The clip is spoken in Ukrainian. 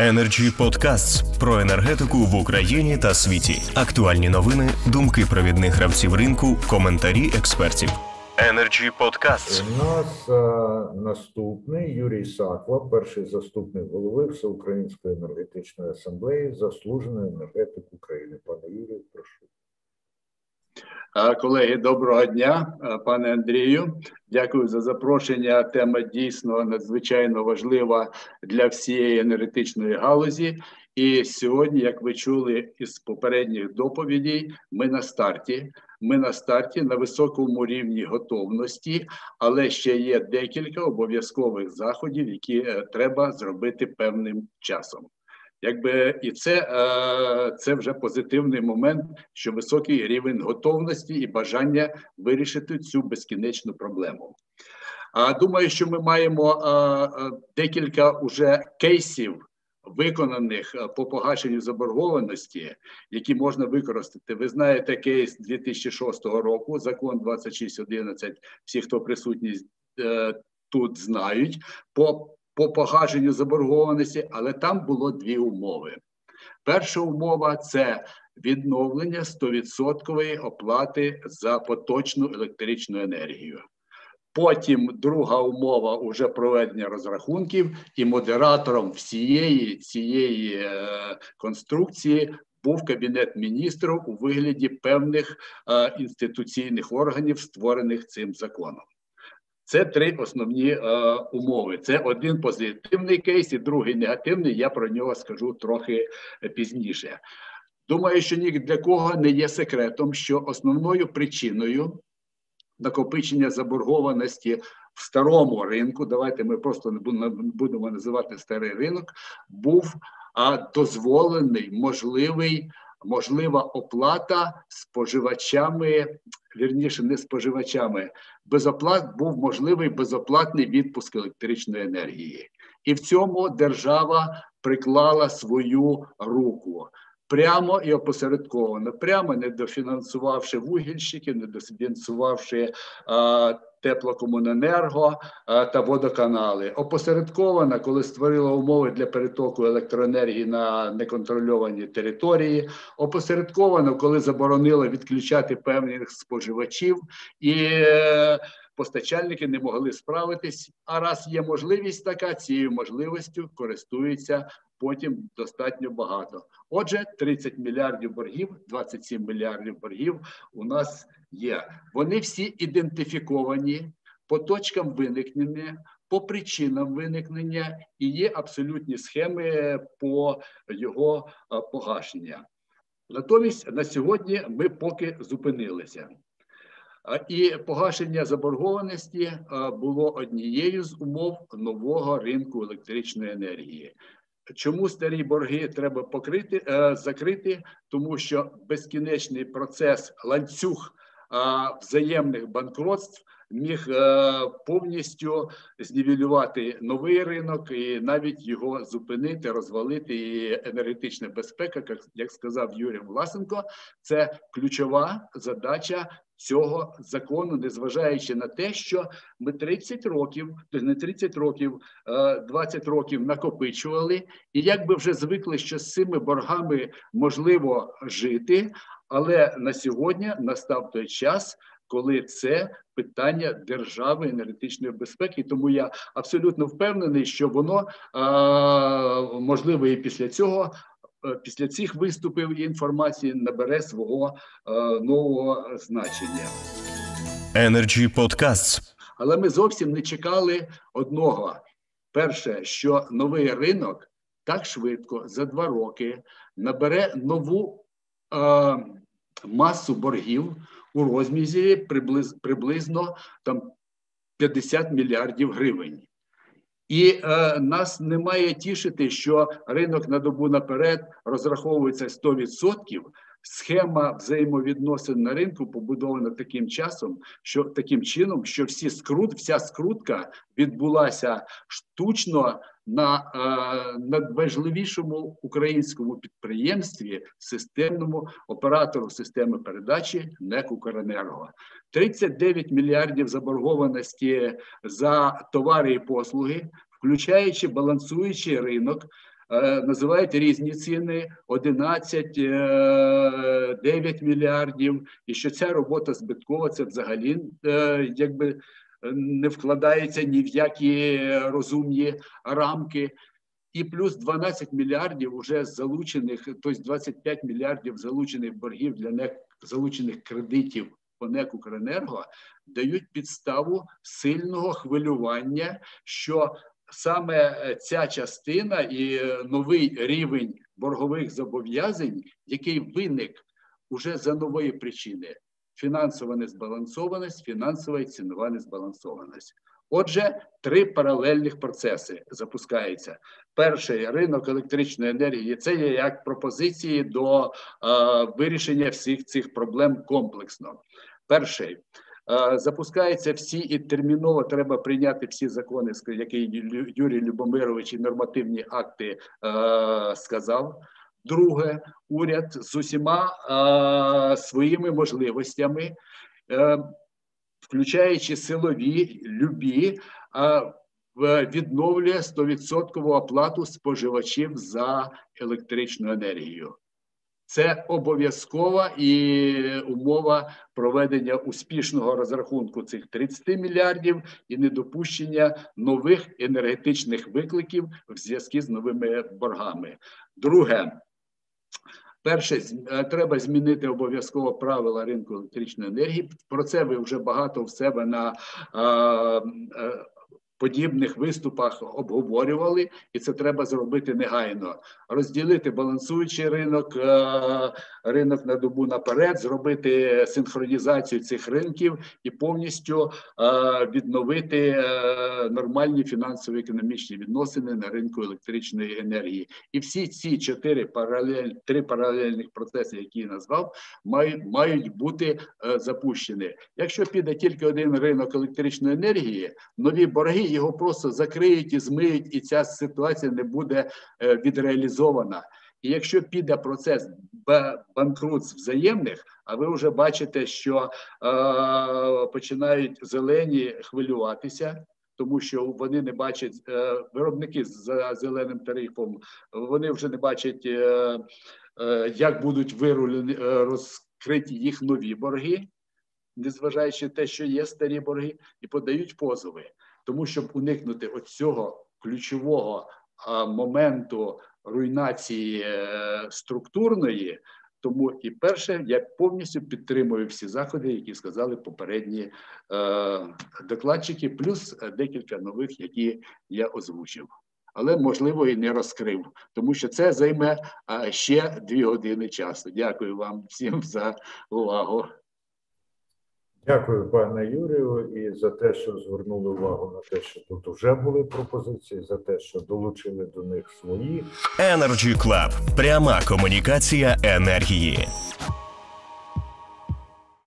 Energy Podcasts про енергетику в Україні та світі. Актуальні новини, думки провідних гравців ринку, коментарі експертів. Energy Podcasts. У нас а, наступний Юрій Саква, перший заступник голови Всеукраїнської енергетичної асамблеї, заслужений енергетик України. Пане Юрію, прошу. Колеги, доброго дня, пане Андрію. Дякую за запрошення. Тема дійсно надзвичайно важлива для всієї енергетичної галузі. І сьогодні, як ви чули із попередніх доповідей, ми на старті. Ми на старті на високому рівні готовності, але ще є декілька обов'язкових заходів, які е, треба зробити певним часом. Якби і це е, це вже позитивний момент, що високий рівень готовності і бажання вирішити цю безкінечну проблему. А думаю, що ми маємо е, декілька уже кейсів. Виконаних по погашенню заборгованості, які можна використати. Ви знаєте кейс 2006 року, закон 2611, Всі, хто присутні тут, знають. По по погашенню заборгованості, але там було дві умови. Перша умова це відновлення 100% оплати за поточну електричну енергію. Потім друга умова уже проведення розрахунків, і модератором всієї цієї е, конструкції був кабінет міністрів у вигляді певних е, інституційних органів, створених цим законом. Це три основні е, умови. Це один позитивний кейс і другий негативний. Я про нього скажу трохи пізніше. Думаю, що ні для кого не є секретом, що основною причиною накопичення заборгованості в старому ринку, давайте ми просто не будемо називати старий ринок, був дозволений можливий можлива оплата споживачами, вірніше, не споживачами. Безоплат був можливий безоплатний відпуск електричної енергії, і в цьому держава приклала свою руку. Прямо і опосередковано, прямо не дофінансувавши вугільщиків, не дофінансувавши а, теплокомуненерго та водоканали. Опосередковано, коли створила умови для перетоку електроенергії на неконтрольовані території, опосередковано, коли заборонила відключати певних споживачів і. Е, постачальники не могли справитись, а раз є можливість така, цією можливістю користуються потім достатньо багато. Отже, 30 мільярдів боргів, 27 мільярдів боргів у нас є. Вони всі ідентифіковані по точкам виникнення, по причинам виникнення і є абсолютні схеми по його погашення. Натомість на сьогодні ми поки зупинилися. І погашення заборгованості було однією з умов нового ринку електричної енергії. Чому старі борги треба покрити закрити? Тому що безкінечний процес ланцюг взаємних банкротств міг е, повністю знівелювати новий ринок і навіть його зупинити, розвалити. І енергетична безпека, як сказав Юрій Власенко, це ключова задача. Цього закону, незважаючи на те, що ми 30 років, не 30 років, 20 е, років накопичували, і якби вже звикли, що з цими боргами можливо жити, але на сьогодні настав той час, коли це питання держави енергетичної безпеки. Тому я абсолютно впевнений, що воно можливо і після цього. Е, після цих виступів і інформації набере свого е, нового значення. Energy Podcasts. Але ми зовсім не чекали одного: перше, що новий ринок так швидко за два роки набере нову е, масу боргів у розмізі приблизно, приблизно там 50 мільярдів гривень. І е, нас не має тішити, що ринок на добу наперед розраховується 100%. Схема взаємовідносин на ринку побудована таким часом, що таким чином, що всі скрут, вся скрутка відбулася штучно на е, надважливішому українському підприємстві, системному оператору системи передачі НЕК «Укренерго». 39 мільярдів заборгованості за товари і послуги, включаючи балансуючий ринок. Е, Називають різні ціни: 11, е, 9 мільярдів. І що ця робота збиткова, це взагалі е, якби не вкладається ні в які розумні рамки. І плюс 12 мільярдів уже залучених, тобто 25 мільярдів залучених боргів для НЕК, залучених кредитів по НЕК «Укренерго» дають підставу сильного хвилювання, що саме е, ця частина і е, новий рівень боргових зобов'язань, який виник уже за нової причини: фінансова незбалансованість, фінансова і цінова незбалансованість. Отже, три паралельних процеси запускаються. Перший ринок електричної енергії це є як пропозиції до е, вирішення всіх цих проблем комплексно. Перший запускаються всі і терміново треба прийняти всі закони, які Юрій Любомирович і нормативні акти е, сказав. Друге, уряд з усіма е, своїми можливостями. Е, включаючи силові, любі, відновлює 100% оплату споживачів за електричну енергію. Це обов'язкова і умова проведення успішного розрахунку цих 30 мільярдів і недопущення нових енергетичних викликів в зв'язку з новими боргами. Друге, Перше, е, треба змінити обов'язково правила ринку електричної енергії. Про це ви вже багато в себе на е, е, подібних виступах обговорювали, і це треба зробити негайно. Розділити балансуючий ринок, е, ринок на добу наперед, зробити синхронізацію цих ринків і повністю е, відновити е, нормальні фінансово-економічні відносини на ринку електричної енергії. І всі ці чотири паралель, три паралельних процеси, які я назвав, мають, мають бути запущені. Якщо піде тільки один ринок електричної енергії, нові борги його просто закриють і змиють, і ця ситуація не буде е, відреалізована. І якщо піде процес ба- банкрутств взаємних, а ви вже бачите, що е, починають зелені хвилюватися, тому що вони не бачать е, виробники за зеленим тарифом, вони вже не бачать, е, як будуть вирулені розкриті їх нові борги, незважаючи на те, що є старі борги, і подають позови. Тому щоб уникнути оцього ключового моменту руйнації е, структурної. Тому і перше, я повністю підтримую всі заходи, які сказали попередні е, докладчики, плюс е, декілька нових, які я озвучив. Але можливо і не розкрив, тому що це займе ще дві години часу. Дякую вам всім за увагу. Дякую, пане Юрію, і за те, що звернули увагу на те, що тут вже були пропозиції, за те, що долучили до них свої. Energy Club. Пряма комунікація енергії.